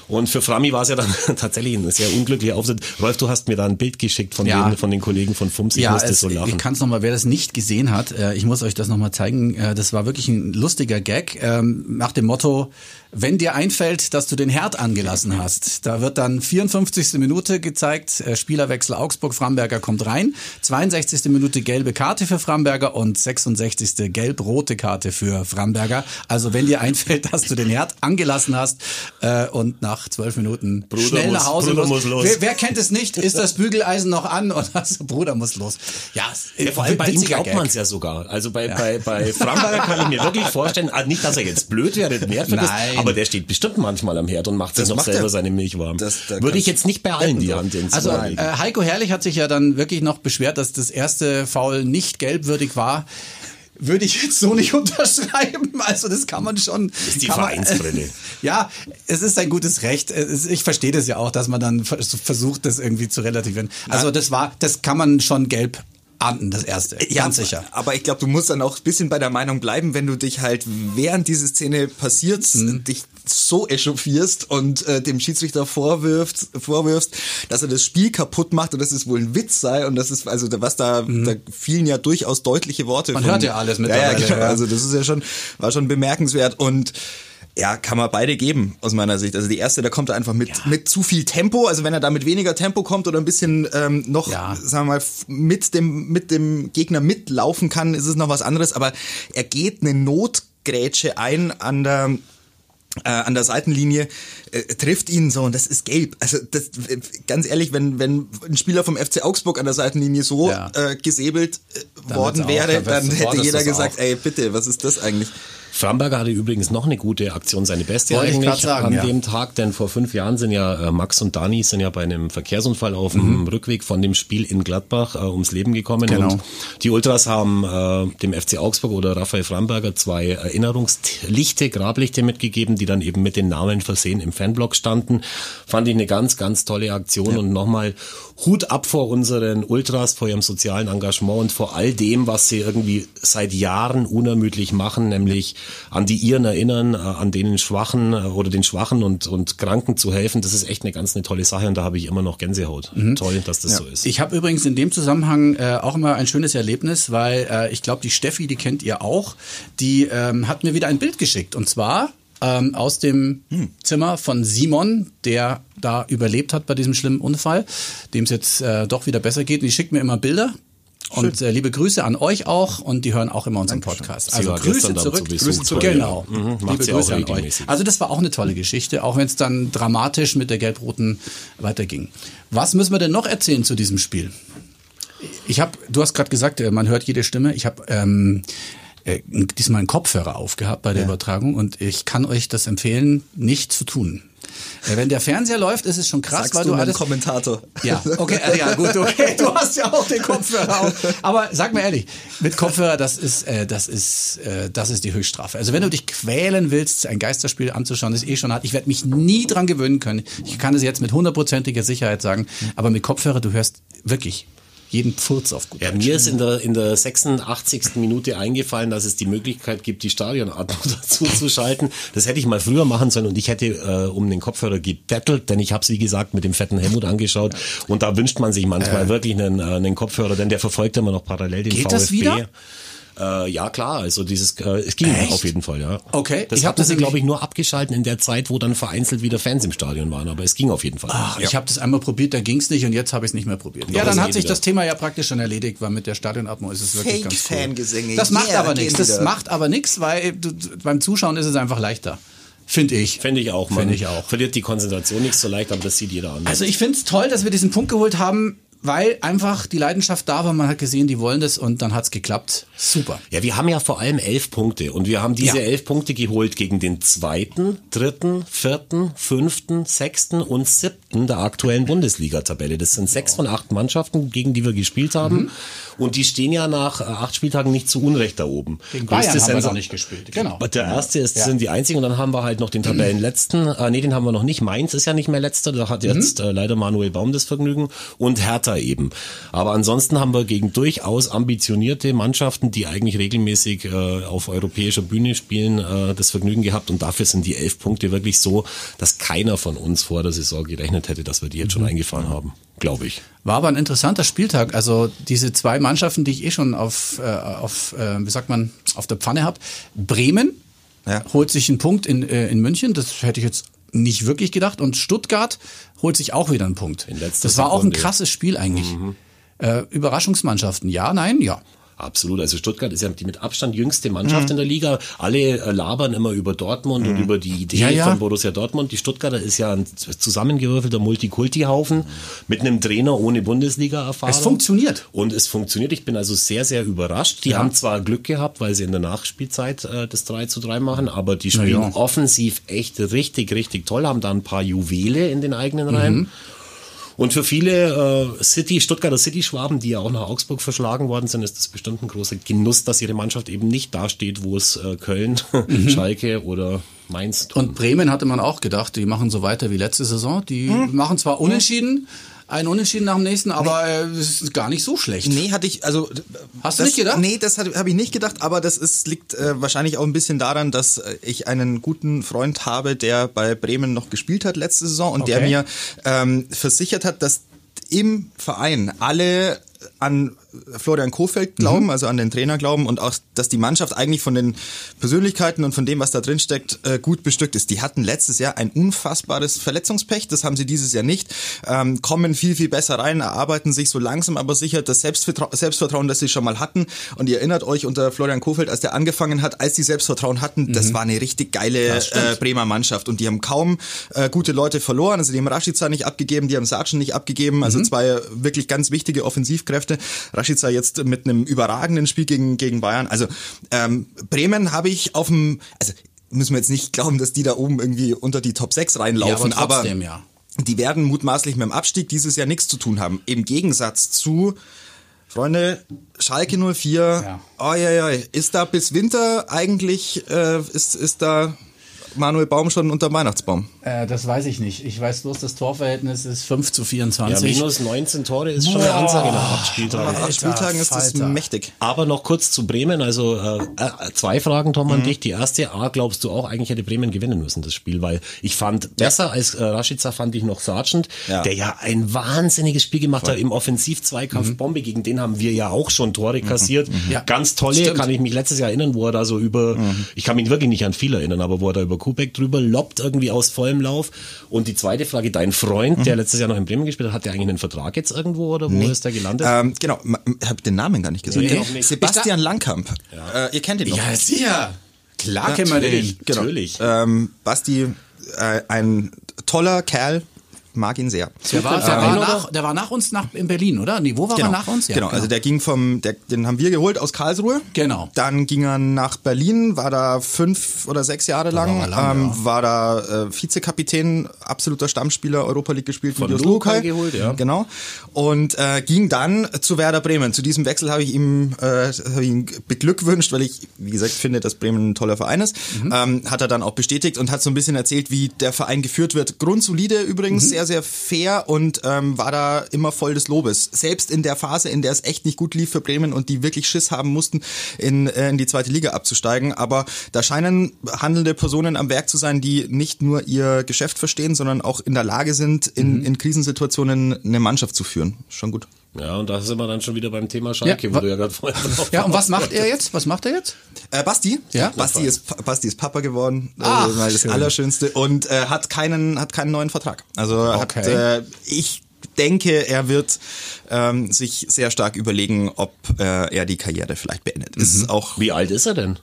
Speaker 4: Und für Frami war es ja dann [LAUGHS] tatsächlich ein sehr unglücklicher Auftritt. Rolf, du hast mir da ein Bild geschickt von,
Speaker 2: Ja.
Speaker 4: den, von den Kollegen von FUMS. Ich musste
Speaker 2: es,
Speaker 4: so lachen.
Speaker 2: ich kann es nochmal, wer das nicht gesehen hat, äh, ich muss euch das nochmal zeigen. Äh, das war wirklich ein lustiger Gag ähm, nach dem Motto, wenn dir einfällt, dass du den Herd angelassen hast. Da wird dann 54. Minute gezeigt, äh, Spielerwechsel Augsburg, Framberger kommt rein, 62. Minute gelbe Karte für Framberger und 66. gelb-rote Karte für Framberger. Also wenn dir einfällt, dass du den Herd angelassen hast äh, und nach zwölf Minuten
Speaker 4: Bruder
Speaker 2: schnell
Speaker 4: muss-
Speaker 2: nach Hause
Speaker 4: Bruder muss los.
Speaker 2: Wer, wer kennt es nicht? Ist das Bügeleisen noch an oder [LAUGHS] so, Bruder muss los? Ja,
Speaker 4: Ja, vor allem bei ihm glaubt man es ja sogar. Also bei, bei, bei [LAUGHS] Framberger kann ich mir wirklich vorstellen, ah, nicht, dass er jetzt blöd wäre, den Herd vergisst, aber der steht bestimmt manchmal am Herd und macht sich
Speaker 3: Das
Speaker 4: noch selber
Speaker 3: er.
Speaker 4: seine Milch warm.
Speaker 3: Das- da
Speaker 4: Würde ich jetzt nicht bei allen die Hand ins
Speaker 2: Also äh. Heiko Herrlich hat sich ja dann wirklich noch beschwert, dass das erste Foul nicht gelbwürdig war. Würde ich jetzt so nicht [LAUGHS] unterschreiben. Also das kann man schon.
Speaker 4: ist die Vereinsbrille. [LAUGHS]
Speaker 2: Ja, es ist ein gutes Recht. Ist- Ich verstehe das ja auch, dass man dann vers- versucht, das irgendwie zu relativieren. Also das war, das kann man schon gelb ahnden, das erste. Ganz sicher.
Speaker 3: Aber ich glaube, du musst dann auch ein bisschen bei der Meinung bleiben, wenn du dich halt während diese Szene passiert,
Speaker 2: Mhm.
Speaker 3: dich so echauffierst und äh, dem Schiedsrichter vorwirfst, vorwirfst, dass er das Spiel kaputt macht und dass es wohl ein Witz sei und das ist also was da da fielen ja durchaus deutliche Worte.
Speaker 2: Mhm. Man
Speaker 3: von-
Speaker 2: hört ja alles
Speaker 3: Ja, ja,
Speaker 2: mittlerweile,
Speaker 3: genau.
Speaker 2: ja.
Speaker 3: Also das ist ja schon war schon bemerkenswert und ja, kann man beide geben, aus meiner Sicht. Also die erste, da kommt er einfach mit, mit zu viel Tempo. Also wenn er da mit weniger Tempo kommt oder ein bisschen ähm, noch,
Speaker 2: Ja.
Speaker 3: sagen wir mal, mit dem, mit dem Gegner mitlaufen kann, ist es noch was anderes. Aber er geht eine Notgrätsche ein an der äh, an der Seitenlinie äh, trifft ihn so und das ist gelb. Also das, ganz ehrlich, wenn wenn ein Spieler vom FC Augsburg an der Seitenlinie so
Speaker 2: Ja.
Speaker 3: äh, gesäbelt äh, worden wäre,
Speaker 2: dann
Speaker 3: hätte jeder gesagt,
Speaker 2: auch.
Speaker 3: ey bitte, was ist das eigentlich?
Speaker 4: Framberger hatte übrigens noch eine gute Aktion, seine beste
Speaker 2: Wollte ich
Speaker 4: eigentlich
Speaker 2: sagen,
Speaker 4: an
Speaker 2: ja.
Speaker 4: dem Tag, denn vor fünf Jahren sind ja äh, Max und Dani sind ja bei einem Verkehrsunfall auf dem Rückweg von dem Spiel in Gladbach äh, ums Leben gekommen
Speaker 2: Genau.
Speaker 4: und die Ultras haben äh, dem FC Augsburg oder Raphael Framberger zwei Erinnerungslichte, Grablichte mitgegeben, die dann eben mit den Namen versehen im Fanblock standen. Fand ich eine ganz, ganz tolle Aktion und nochmal Hut ab vor unseren Ultras, vor ihrem sozialen Engagement und vor all dem, was sie irgendwie seit Jahren unermüdlich machen, nämlich an die Iren erinnern, äh, an denen Schwachen äh, oder den Schwachen und, und Kranken zu helfen. Das ist echt eine ganz eine tolle Sache und da habe ich immer noch Gänsehaut. Toll, dass das so ist.
Speaker 2: Ich habe übrigens in dem Zusammenhang äh, auch immer ein schönes Erlebnis, weil äh, ich glaube, die Steffi, die kennt ihr auch, die ähm, hat mir wieder ein Bild geschickt. Und zwar ähm, aus dem Zimmer von Simon, der da überlebt hat bei diesem schlimmen Unfall, dem es jetzt äh, doch wieder besser geht. Und die schickt mir immer Bilder. Und äh, liebe Grüße an euch auch und die hören auch immer unseren Podcast.
Speaker 4: Sie
Speaker 2: Also Grüße zurück. Grüße zurück. Genau.
Speaker 4: ja. Mhm,
Speaker 2: Liebe Grüße an euch. Also das war auch eine tolle Geschichte, auch wenn es dann dramatisch mit der Gelb-Roten weiterging. Was müssen wir denn noch erzählen zu diesem Spiel? Ich habe, du hast gerade gesagt, äh, man hört jede Stimme. Ich habe ähm, äh, diesmal einen Kopfhörer aufgehabt bei der Übertragung und ich kann euch das empfehlen, nicht zu tun. Äh, Wenn der Fernseher läuft, ist es schon krass,
Speaker 3: Sagst
Speaker 2: weil
Speaker 3: du
Speaker 2: du alles
Speaker 3: Kommentator.
Speaker 2: ja, okay, äh, ja gut, okay. [LAUGHS] Du hast ja auch den Kopfhörer auf. Aber sag mir ehrlich, mit Kopfhörer, das ist, äh, das ist, äh, das ist die Höchststrafe. Also wenn du dich quälen willst, ein Geisterspiel anzuschauen, das eh schon hat, ich werde mich nie dran gewöhnen können. Ich kann es jetzt mit hundertprozentiger Sicherheit sagen. Aber mit Kopfhörer, du hörst wirklich jeden Pfurz auf gut
Speaker 4: Ja,
Speaker 2: Deutsch.
Speaker 4: mir ist in der, in der 86. Minute eingefallen, dass es die Möglichkeit gibt, die Stadionatmung [LAUGHS] dazu zu schalten. Das hätte ich mal früher machen sollen und ich hätte äh, um den Kopfhörer gebettelt, denn ich habe es, wie gesagt, mit dem fetten Helmut angeschaut und da wünscht man sich manchmal wirklich einen, äh, einen Kopfhörer, denn der verfolgt immer noch parallel den
Speaker 2: Geht
Speaker 4: VfB.
Speaker 2: das wieder?
Speaker 4: Äh, ja, klar, also dieses, äh, es ging
Speaker 2: Echt?
Speaker 4: auf jeden Fall, ja.
Speaker 2: Okay,
Speaker 4: Das
Speaker 2: ich hab
Speaker 4: hatten
Speaker 2: das
Speaker 4: sie, glaube ich, nur abgeschalten in der Zeit, wo dann vereinzelt wieder Fans im Stadion waren, aber es ging auf jeden Fall.
Speaker 2: Ach, ich habe das einmal probiert, da ging's nicht und jetzt habe ich es nicht mehr probiert. Ja, dann hat sich
Speaker 4: wieder.
Speaker 2: das Thema ja praktisch schon erledigt, weil mit der Stadionatmung ist es wirklich ganz cool.
Speaker 3: Fake-Fangesänge.
Speaker 2: Das macht
Speaker 3: Yeah,
Speaker 2: aber nichts. Das
Speaker 3: wieder.
Speaker 2: macht aber nichts, weil du, beim Zuschauen ist es einfach leichter. Finde ich.
Speaker 4: Fände ich auch, man
Speaker 2: Finde ich auch.
Speaker 4: verliert die Konzentration nicht so leicht, aber das sieht jeder an.
Speaker 2: Also ich finde es toll, dass wir diesen Punkt geholt haben, weil einfach die Leidenschaft da war. Man hat gesehen, die wollen das und dann hat's geklappt. Super.
Speaker 4: Ja, wir haben ja vor allem elf Punkte und wir haben diese
Speaker 2: Ja.
Speaker 4: elf Punkte geholt gegen den zweiten, dritten, vierten, fünften, sechsten und siebten der aktuellen Bundesliga-Tabelle. Das sind sechs von acht Mannschaften, gegen die wir gespielt haben.
Speaker 2: Mhm.
Speaker 4: Und die stehen ja nach äh, acht Spieltagen nicht zu Unrecht da oben.
Speaker 2: Gegen
Speaker 4: Größte
Speaker 2: Bayern haben wir
Speaker 4: Sensa-
Speaker 2: noch nicht gespielt. Genau.
Speaker 4: Der erste ist,
Speaker 2: Ja.
Speaker 4: sind die einzigen und dann haben wir halt noch den Tabellenletzten. Äh, nee, den haben wir noch nicht. Mainz ist ja nicht mehr letzter. Da hat jetzt äh, leider Manuel Baum das Vergnügen und Hertha eben. Aber ansonsten haben wir gegen durchaus ambitionierte Mannschaften, die eigentlich regelmäßig äh, auf europäischer Bühne spielen, äh, das Vergnügen gehabt. Und dafür sind die elf Punkte wirklich so, dass keiner von uns vor der Saison gerechnet hätte, dass wir die jetzt schon eingefahren haben. Glaube ich.
Speaker 2: War aber ein interessanter Spieltag. Also diese zwei Mannschaften, die ich eh schon auf, äh, auf äh, wie sagt man, auf der Pfanne habe. Bremen
Speaker 3: Ja.
Speaker 2: holt sich einen Punkt in, äh, in München. Das hätte ich jetzt nicht wirklich gedacht. Und Stuttgart holt sich auch wieder einen Punkt. Das war auch ein
Speaker 4: Sekunde.
Speaker 2: krasses Spiel eigentlich. Äh, Überraschungsmannschaften. Ja, nein, ja.
Speaker 4: Absolut. Also Stuttgart ist ja die mit Abstand jüngste Mannschaft in der Liga. Alle äh, labern immer über Dortmund und über die Idee
Speaker 2: Ja, ja.
Speaker 4: von Borussia Dortmund. Die Stuttgarter ist ja ein zusammengewürfelter Multikulti-Haufen mit einem Trainer ohne Bundesliga-Erfahrung.
Speaker 2: Es funktioniert.
Speaker 4: Und es funktioniert. Ich bin also sehr, sehr überrascht. Die
Speaker 2: Ja.
Speaker 4: haben zwar Glück gehabt, weil sie in der Nachspielzeit äh, das 3 zu 3 machen, aber die spielen offensiv echt richtig, richtig toll, haben da ein paar Juwele in den eigenen Reihen.
Speaker 2: Mhm.
Speaker 4: Und für viele äh, City, Stuttgarter City-Schwaben, die ja auch nach Augsburg verschlagen worden sind, ist das bestimmt ein großer Genuss, dass ihre Mannschaft eben nicht da steht, wo es äh, Köln, [LAUGHS] Schalke oder Mainz tun.
Speaker 2: Mhm. Und Bremen hatte man auch gedacht, die machen so weiter wie letzte Saison. Die machen zwar unentschieden, ein Unentschieden nach dem nächsten, aber äh, es ist gar nicht so schlecht.
Speaker 3: Nee, hatte ich, also.
Speaker 2: Hast du
Speaker 3: das,
Speaker 2: nicht gedacht?
Speaker 3: Nee, das habe ich nicht gedacht, aber das ist, liegt äh, wahrscheinlich auch ein bisschen daran, dass äh, ich einen guten Freund habe, der bei Bremen noch gespielt hat letzte Saison und der
Speaker 2: Okay.
Speaker 3: mir ähm, versichert hat, dass im Verein alle an Florian Kofeld glauben, also an den Trainer glauben und auch, dass die Mannschaft eigentlich von den Persönlichkeiten und von dem, was da drin steckt, äh, gut bestückt ist. Die hatten letztes Jahr ein unfassbares Verletzungspech, das haben sie dieses Jahr nicht, ähm, kommen viel, viel besser rein, erarbeiten sich so langsam aber sicher das Selbstvertra Selbstvertrauen, das sie schon mal hatten. Und ihr erinnert euch unter Florian Kofeld, als der angefangen hat, als die Selbstvertrauen hatten, das war eine richtig geile äh, Bremer Mannschaft und die haben kaum äh, gute Leute verloren. Also die haben Rashica nicht abgegeben, die haben Sargent nicht abgegeben, also zwei wirklich ganz wichtige Offensivkräfte. Rashica jetzt mit einem überragenden Spiel gegen, gegen Bayern. Also ähm, Bremen habe ich auf dem, also müssen wir jetzt nicht glauben, dass die da oben irgendwie unter die Top 6 reinlaufen,
Speaker 2: Ja, aber trotzdem, ja.
Speaker 3: die werden mutmaßlich mit dem Abstieg dieses Jahr nichts zu tun haben. Im Gegensatz zu, Freunde, Schalke 04,
Speaker 2: Ja.
Speaker 3: oh ja, ja, ist da bis Winter eigentlich, äh, ist, ist da Manuel Baum schon unter Weihnachtsbaum?
Speaker 2: Äh, das weiß ich nicht. Ich weiß bloß, das Torverhältnis ist 5 zu
Speaker 4: Ja,
Speaker 2: 24.
Speaker 4: minus 19 Tore ist schon eine Ansage nach acht
Speaker 3: Nach
Speaker 4: Spieltagen.
Speaker 3: acht Spieltagen ist das
Speaker 2: Falter.
Speaker 3: mächtig.
Speaker 4: Aber noch kurz zu Bremen. Also äh, äh, zwei Fragen, Tom,
Speaker 3: Mhm.
Speaker 4: an dich. Die erste, A, glaubst du auch, eigentlich hätte Bremen gewinnen müssen, das Spiel? Weil ich fand, besser als äh, Rashica fand ich noch Sargent,
Speaker 3: Ja.
Speaker 4: der ja ein wahnsinniges Spiel gemacht hat im Offensiv-Zweikampf Bombe. Gegen den haben wir ja auch schon Tore kassiert.
Speaker 2: Ja.
Speaker 4: Ganz tolle,
Speaker 2: Stimmt.
Speaker 4: kann ich mich letztes Jahr erinnern, wo er da so über, ich kann mich wirklich nicht an viel erinnern, aber wo er da über Kubek drüber, lobt irgendwie aus vollem Lauf. Und die zweite Frage, dein Freund, der letztes Jahr noch in Bremen gespielt hat, hat der eigentlich einen Vertrag jetzt irgendwo oder wo ist der gelandet?
Speaker 3: Ähm, genau, ich habe den Namen gar nicht gesagt.
Speaker 4: Nee, nicht.
Speaker 3: Sebastian Langkamp. Äh, ihr kennt ihn noch.
Speaker 2: Ja, sicher. Klar kennen wir den.
Speaker 3: Genau.
Speaker 4: Natürlich.
Speaker 3: Ähm, Basti, äh, ein toller Kerl, mag ihn sehr.
Speaker 2: Der war, der, war nach, der war nach uns nach, in Berlin, oder? Nee, wo war
Speaker 3: Genau,
Speaker 2: er nach uns? Ja,
Speaker 3: genau. also der ging vom, der, den haben wir geholt aus Karlsruhe.
Speaker 2: Genau.
Speaker 3: Dann ging er nach Berlin, war da fünf oder sechs Jahre lang,
Speaker 2: war er lang,
Speaker 3: ähm,
Speaker 2: ja.
Speaker 3: war da äh, Vizekapitän, absoluter Stammspieler, Europa League gespielt
Speaker 4: Von Lukai geholt, ja.
Speaker 3: Genau. Und äh, ging dann zu Werder Bremen. Zu diesem Wechsel habe ich ihm, äh, hab ihm beglückwünscht, weil ich, wie gesagt, finde, dass Bremen ein toller Verein ist.
Speaker 2: Mhm.
Speaker 3: Ähm, hat er dann auch bestätigt und hat so ein bisschen erzählt, wie der Verein geführt wird. Grundsolide übrigens,
Speaker 2: Mhm.
Speaker 3: sehr, sehr fair und ähm, war da immer voll des Lobes. Selbst in der Phase, in der es echt nicht gut lief für Bremen und die wirklich Schiss haben mussten, in, äh, in die zweite Liga abzusteigen. Aber da scheinen handelnde Personen am Werk zu sein, die nicht nur ihr Geschäft verstehen, sondern auch in der Lage sind, in,
Speaker 2: Mhm.
Speaker 3: in Krisensituationen eine Mannschaft zu führen. Schon gut.
Speaker 4: Ja, und da sind wir dann schon wieder beim Thema Schalke,
Speaker 2: Ja,
Speaker 4: wo du ja gerade vorher drauf
Speaker 2: Ja, und was macht er jetzt? Was macht er jetzt?
Speaker 3: Äh, Basti?
Speaker 2: Ja?
Speaker 3: Basti ist, Basti ist Papa geworden.
Speaker 2: Ach,
Speaker 3: äh, mal das
Speaker 2: schön.
Speaker 3: Allerschönste. Und äh, hat keinen, hat keinen neuen Vertrag. Also hat,
Speaker 2: Okay.
Speaker 3: äh, ich denke, er wird ähm, sich sehr stark überlegen, ob äh, er die Karriere vielleicht beendet. Ist auch
Speaker 4: Wie alt ist er denn?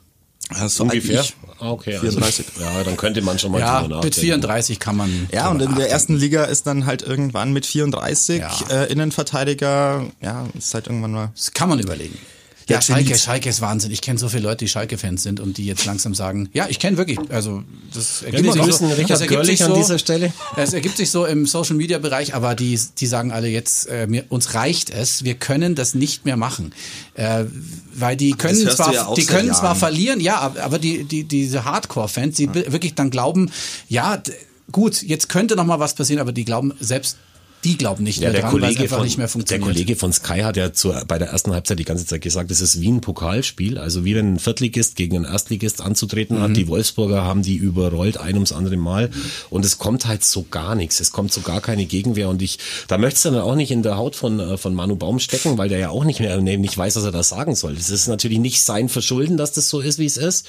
Speaker 3: Äh, so
Speaker 4: Ungefähr? Ah, okay.
Speaker 3: 34.
Speaker 4: Also, ja, dann könnte man schon mal
Speaker 2: Ja,
Speaker 4: drüber
Speaker 2: mit
Speaker 4: nachdenken.
Speaker 2: 34 kann man.
Speaker 3: Ja, und in der ersten Liga ist dann halt irgendwann mit 34
Speaker 2: Ja.
Speaker 3: äh, Innenverteidiger, ja, ist halt irgendwann mal.
Speaker 2: Das kann man überlegen.
Speaker 3: Ja,
Speaker 2: Ja, Schalke. Schalke ist Wahnsinn. Ich kenne so viele Leute, die Schalke-Fans sind und die jetzt langsam sagen, ja, ich kenne wirklich, also das ergibt
Speaker 4: wir
Speaker 2: sich so,
Speaker 4: Richard
Speaker 2: das ergibt
Speaker 4: Görlich
Speaker 2: sich
Speaker 4: an
Speaker 2: so,
Speaker 4: dieser Stelle.
Speaker 2: Es ergibt sich so im Social-Media-Bereich, aber die, die sagen alle jetzt, äh, mir, uns reicht es, wir können das nicht mehr machen. Äh, weil die können zwar,
Speaker 3: ja
Speaker 2: die können zwar verlieren, ja, aber die, die, diese Hardcore-Fans, die wirklich dann glauben, ja, gut, jetzt könnte noch mal was passieren, aber die glauben selbst, die glauben nicht
Speaker 4: Ja,
Speaker 2: mehr
Speaker 4: der
Speaker 2: dran,
Speaker 4: Kollege,
Speaker 2: einfach
Speaker 4: von,
Speaker 2: nicht mehr
Speaker 4: der
Speaker 2: funktioniert.
Speaker 4: Kollege von Sky hat ja zur, bei der ersten Halbzeit die ganze Zeit gesagt, es ist wie ein Pokalspiel. Also wie wenn ein Viertligist gegen einen Erstligist anzutreten
Speaker 2: Mhm.
Speaker 4: hat. Die Wolfsburger haben die überrollt, ein ums andere Mal. Und es kommt halt so gar nichts. Es kommt so gar keine Gegenwehr. Und ich, da möchtest du dann auch nicht in der Haut von, äh, von Manu Baum stecken, weil der ja auch nicht mehr, nee, nicht weiß, was er da sagen soll. Es ist natürlich nicht sein Verschulden, dass das so ist, wie es ist.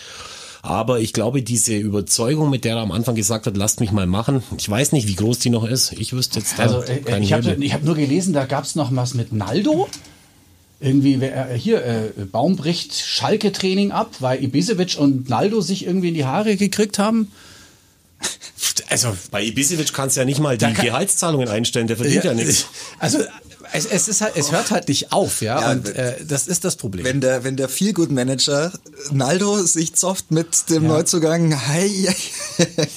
Speaker 4: Aber ich glaube, diese Überzeugung, mit der er am Anfang gesagt hat, lasst mich mal machen, ich weiß nicht, wie groß die noch ist. Ich wüsste jetzt da
Speaker 2: Also äh, ich habe hab nur gelesen, da gab es noch was mit Naldo. Irgendwie, äh, hier, äh, Baum bricht Schalke-Training ab, weil Ibisevic und Naldo sich irgendwie in die Haare gekriegt haben. Also,
Speaker 4: Bei Ibisevic kannst du ja nicht mal die
Speaker 2: kann-
Speaker 4: Gehaltszahlungen einstellen, der verdient ja, nichts.
Speaker 2: Also, es, es, ist halt, es hört halt nicht auf, ja,
Speaker 3: Ja,
Speaker 2: und äh, das ist das Problem.
Speaker 3: Wenn der, wenn der Feelgood-Manager Naldo sich zofft mit dem Neuzugang, hi,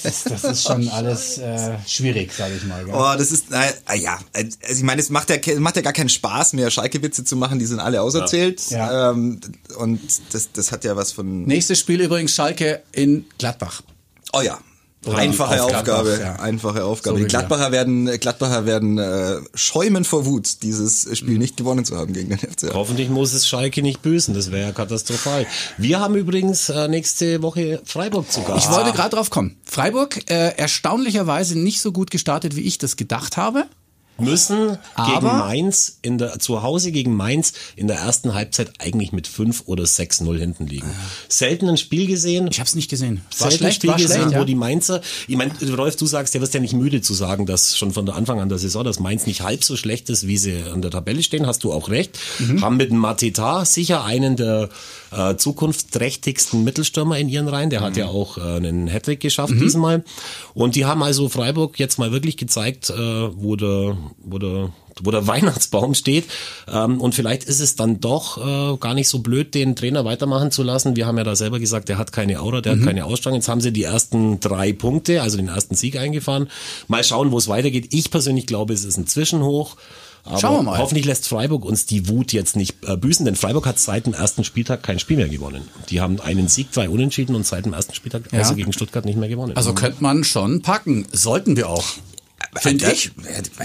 Speaker 2: das, das ist schon alles äh, schwierig, sage ich mal. Gell?
Speaker 3: Oh, das ist, na, ah ja, also ich meine, es macht ja, macht ja gar keinen Spaß mehr, Schalke-Witze zu machen, die sind alle auserzählt.
Speaker 2: Ja.
Speaker 3: Ähm, und das, das hat ja was von,
Speaker 2: Nächstes Spiel übrigens Schalke in Gladbach.
Speaker 3: oh ja. Einfache
Speaker 2: auf
Speaker 3: Aufgabe,
Speaker 2: Gladbach, ja.
Speaker 3: einfache Aufgabe.
Speaker 2: So
Speaker 3: die. Gladbacher werden, Gladbacher werden äh, schäumen vor Wut, dieses Spiel nicht gewonnen zu haben gegen den FCA.
Speaker 4: Hoffentlich muss es Schalke nicht büßen, das wäre ja katastrophal. Wir haben übrigens äh, nächste Woche Freiburg zu Gast.
Speaker 2: Ich wollte gerade drauf kommen. Freiburg äh, erstaunlicherweise nicht so gut gestartet, wie ich das gedacht habe.
Speaker 4: Müssen
Speaker 2: Aber-
Speaker 4: gegen Mainz in der zu Hause gegen Mainz in der ersten Halbzeit eigentlich mit 5 oder 6-0 hinten liegen. Selten ein Spiel gesehen.
Speaker 2: Ich habe es nicht gesehen. War
Speaker 4: Selten ein
Speaker 2: schlecht,
Speaker 4: Spiel
Speaker 2: war
Speaker 4: gesehen,
Speaker 2: schlecht,
Speaker 4: wo
Speaker 2: ja.
Speaker 4: die Mainzer, ich meine, Rolf, du sagst, der wirst ja nicht müde zu sagen, dass schon von der Anfang an der Saison, dass Mainz nicht halb so schlecht ist, wie sie an der Tabelle stehen, hast du auch recht.
Speaker 2: Mhm.
Speaker 4: Haben mit dem Mateta sicher einen der äh, zukunftsträchtigsten Mittelstürmer in ihren Reihen. Der hat
Speaker 2: Mhm.
Speaker 4: ja auch äh, einen Hattrick geschafft diesmal. Und die haben also Freiburg jetzt mal wirklich gezeigt, äh, wo der, wo der wo der [LAUGHS] Weihnachtsbaum steht. Ähm, und vielleicht ist es dann doch äh, gar nicht so blöd, den Trainer weitermachen zu lassen. Wir haben ja da selber gesagt, der hat keine Aura, der
Speaker 2: Mhm.
Speaker 4: hat keine Ausstrahlung. Jetzt haben sie die ersten drei Punkte, also den ersten Sieg eingefahren. Mal schauen, wo es weitergeht. Ich persönlich glaube, es ist ein Zwischenhoch. Aber
Speaker 2: Schauen wir mal.
Speaker 4: hoffentlich lässt Freiburg uns die Wut jetzt nicht äh, büßen, denn Freiburg hat seit dem ersten Spieltag kein Spiel mehr gewonnen. Die haben einen Sieg, zwei Unentschieden und seit dem ersten Spieltag
Speaker 2: Ja.
Speaker 4: außer gegen Stuttgart nicht mehr gewonnen.
Speaker 2: Also könnte man schon packen. Sollten wir auch. Finde ich.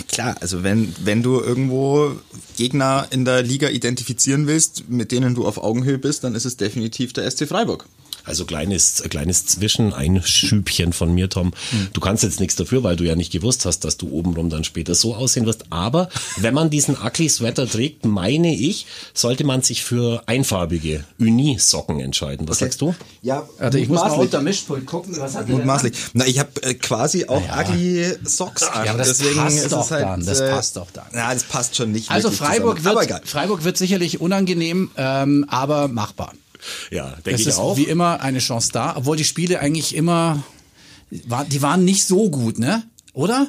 Speaker 3: Klar, also wenn, wenn du irgendwo Gegner in der Liga identifizieren willst, mit denen du auf Augenhöhe bist, dann ist es definitiv der SC Freiburg.
Speaker 4: Also kleines, kleines Zwischeneinschübchen von mir, Tom. Du kannst jetzt nichts dafür, weil du ja nicht gewusst hast, dass du obenrum dann später so aussehen wirst. Aber wenn man diesen Ugly Sweater trägt, meine ich, sollte man sich für einfarbige Uni-Socken entscheiden. Was sagst du?
Speaker 3: Ja,
Speaker 2: Also ich muss mal unter Mischpult gucken, was hat
Speaker 3: Mutmaßlich. Na, ich habe äh, quasi auch
Speaker 2: Ja.
Speaker 3: ugly Socks an.
Speaker 2: aber das
Speaker 3: Deswegen
Speaker 2: passt
Speaker 3: ist
Speaker 2: doch
Speaker 3: es halt,
Speaker 2: dann, das
Speaker 3: äh,
Speaker 2: passt doch dann.
Speaker 3: Ja, das passt schon nicht.
Speaker 2: Also Freiburg
Speaker 3: zusammen.
Speaker 2: Wird,
Speaker 3: egal.
Speaker 2: Freiburg wird sicherlich unangenehm, ähm, aber machbar.
Speaker 4: Ja, denke
Speaker 2: Es
Speaker 4: ich
Speaker 2: ist
Speaker 4: auch.
Speaker 2: wie immer eine Chance da, obwohl die Spiele eigentlich immer, war, die waren nicht so gut, ne? Oder?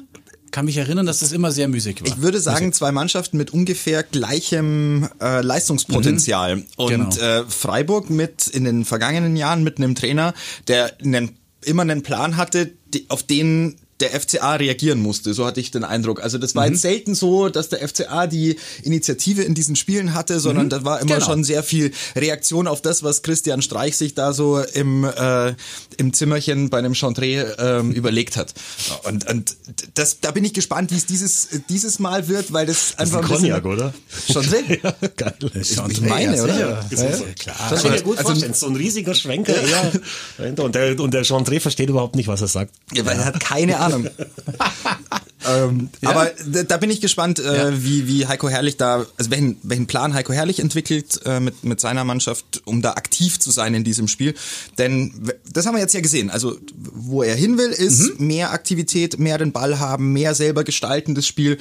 Speaker 2: Kann mich erinnern, dass das immer sehr müßig war.
Speaker 3: Ich würde sagen, zwei Mannschaften mit ungefähr gleichem äh, Leistungspotenzial. Und
Speaker 2: Genau.
Speaker 3: äh, Freiburg mit in den vergangenen Jahren mit einem Trainer, der einen, immer einen Plan hatte, die, auf den der FCA reagieren musste. So hatte ich den Eindruck. Also das war jetzt selten so, dass der FCA die Initiative in diesen Spielen hatte, sondern da war immer
Speaker 2: Genau.
Speaker 3: schon sehr viel Reaktion auf das, was Christian Streich sich da so im, äh, im Zimmerchen bei einem Chantre ähm, [LAUGHS] überlegt hat. Und, und das, da bin ich gespannt, wie es dieses, dieses Mal wird, weil das
Speaker 4: Das ist
Speaker 3: einfach
Speaker 4: ein
Speaker 3: ein.
Speaker 4: Cognac, oder?
Speaker 3: Chantre? [LAUGHS]
Speaker 4: ja, geil.
Speaker 3: Ich meine, oder?
Speaker 2: sicher.
Speaker 4: Das
Speaker 2: Ja,
Speaker 4: ist
Speaker 2: ja, klar.
Speaker 4: Kann ich mir
Speaker 3: Also-
Speaker 4: gut vorstellen. So ein riesiger Schwenker. Ja. Und der, und der Jean Dreh versteht überhaupt nicht, was er sagt.
Speaker 3: Ja, weil er hat keine Ahnung. [LAUGHS] [LAUGHS] ähm, Aber da, bin ich gespannt, äh, wie, wie Heiko Herrlich da, also welchen, welchen Plan Heiko Herrlich entwickelt äh, mit, mit seiner Mannschaft, um da aktiv zu sein in diesem Spiel. Denn das haben wir jetzt ja gesehen. Also wo er hin will, ist mehr Aktivität, mehr den Ball haben, mehr selber gestalten das Spiel.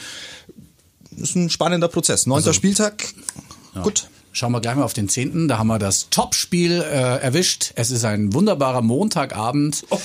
Speaker 3: Das ist ein spannender Prozess. Neunter Spieltag. Gut.
Speaker 2: Schauen wir gleich mal auf den 10. Da haben wir das Topspiel äh, erwischt. Es ist ein wunderbarer Montagabend
Speaker 4: Oh,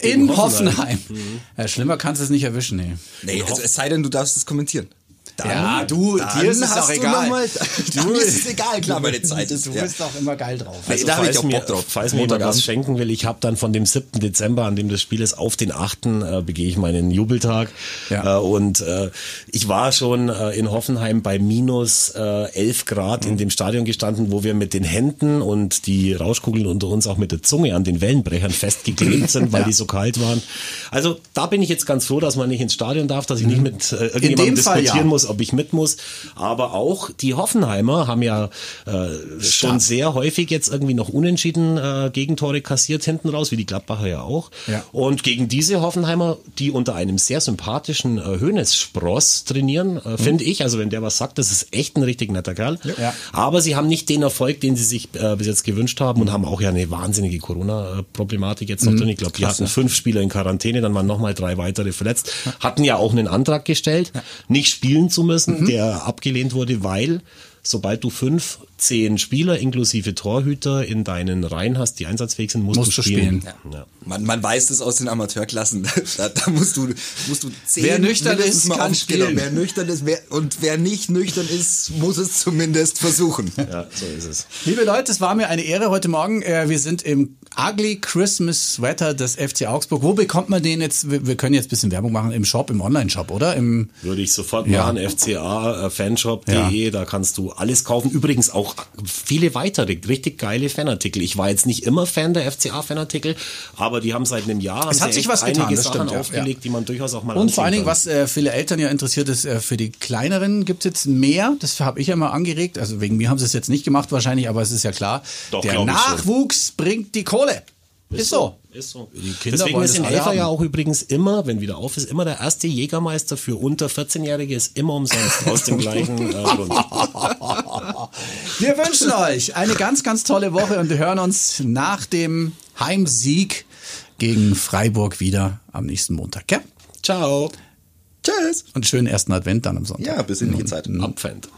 Speaker 2: in Hoffenheim.
Speaker 4: Hoffenheim.
Speaker 2: Ja, schlimmer kannst du es nicht erwischen, nee.
Speaker 3: Nee, also, es sei denn, du darfst es kommentieren. Dann,
Speaker 2: Ja, du,
Speaker 3: dann
Speaker 2: dir ist es
Speaker 3: du
Speaker 2: egal.
Speaker 3: Mal, [LAUGHS] dann ist es egal, klar, meine Zeit ist.
Speaker 2: Du
Speaker 3: ja.
Speaker 2: bist doch immer geil drauf.
Speaker 3: Also, da hab ich auch Bock drauf.
Speaker 4: Falls mir jemand was schenken will, ich habe dann von dem 7. Dezember, an dem das Spiel ist, auf den 8. Äh, begehe ich meinen Jubeltag.
Speaker 2: Ja.
Speaker 4: Äh, und äh, ich war schon äh, in Hoffenheim bei minus äh, 11 Grad in dem Stadion gestanden, wo wir mit den Händen und die Rauschkugeln unter uns auch mit der Zunge an den Wellenbrechern festgeklebt sind, weil [LAUGHS] die so kalt waren. Also da bin ich jetzt ganz froh, dass man nicht ins Stadion darf, dass ich nicht mit äh, irgendjemandem
Speaker 2: dem Fall,
Speaker 4: diskutieren
Speaker 2: ja.
Speaker 4: Muss, ob ich mit muss. Aber auch die Hoffenheimer haben ja äh, schon sehr häufig jetzt irgendwie noch unentschieden äh, Gegentore kassiert hinten raus, wie die Gladbacher ja auch.
Speaker 2: Ja.
Speaker 4: Und gegen diese Hoffenheimer, die unter einem sehr sympathischen äh, Hönes-Spross trainieren, äh, finde ich, also wenn der was sagt, das ist echt ein richtig netter Kerl.
Speaker 2: Ja.
Speaker 4: Aber sie haben nicht den Erfolg, den sie sich äh, bis jetzt gewünscht haben und haben auch ja eine wahnsinnige Corona-Problematik jetzt noch drin. Ich glaube, die hatten fünf Spieler in Quarantäne, dann waren nochmal drei weitere verletzt. Hatten ja auch einen Antrag gestellt, nicht spielen zu müssen, der abgelehnt wurde, weil sobald du fünf, zehn Spieler inklusive Torhüter in deinen Reihen hast, die einsatzfähig sind, musst,
Speaker 2: Musst
Speaker 4: du spielen.
Speaker 2: spielen.
Speaker 4: Ja.
Speaker 3: Man, man weiß das aus den Amateurklassen. [LAUGHS] Da, da musst du, musst du zehn
Speaker 2: Wer nüchtern ist,
Speaker 3: mal
Speaker 2: kann spielen.
Speaker 3: Genau, wer nüchtern ist, wer, und wer nicht nüchtern ist, muss es zumindest versuchen. [LAUGHS]
Speaker 4: ja, so ist es.
Speaker 2: Liebe Leute, es war mir eine Ehre heute Morgen. Äh, Wir sind im Ugly Christmas Sweater des FC Augsburg. Wo bekommt man den jetzt? Wir können jetzt ein bisschen Werbung machen im Shop, im Online-Shop, oder? Im
Speaker 4: Würde ich sofort
Speaker 2: Ja.
Speaker 4: machen, fca, äh, fanshop.de, da kannst du alles kaufen. Übrigens auch viele weitere, richtig geile Fanartikel. Ich war jetzt nicht immer Fan der FCA-Fanartikel, aber die haben seit einem Jahr
Speaker 2: Es hat sich was getan,
Speaker 4: einige Sachen
Speaker 2: stimmt,
Speaker 4: aufgelegt,
Speaker 2: Ja.
Speaker 4: die man durchaus auch mal
Speaker 2: Und vor allen Dingen, was äh, viele Eltern ja interessiert ist, äh, für die kleineren gibt es jetzt mehr. Das habe ich ja mal angeregt. Also wegen mir haben sie es jetzt nicht gemacht wahrscheinlich, aber es ist ja klar.
Speaker 4: Doch,
Speaker 2: der. Nachwuchs bringt die Kohle. Ist, so.
Speaker 4: Ist so.
Speaker 2: Kinder
Speaker 4: Deswegen ist in Elfer ja auch übrigens immer, wenn wieder auf ist, immer der erste Jägermeister für unter 14-Jährige ist immer umsonst aus dem gleichen äh, Grund. [LAUGHS]
Speaker 2: Wir wünschen euch eine ganz, ganz tolle Woche und wir hören uns nach dem Heimsieg gegen Freiburg wieder am nächsten Montag. Gell?
Speaker 4: Ciao.
Speaker 3: Tschüss.
Speaker 2: Und schönen ersten Advent dann am Sonntag.
Speaker 3: Ja, besinnliche Zeit.
Speaker 4: Abfend.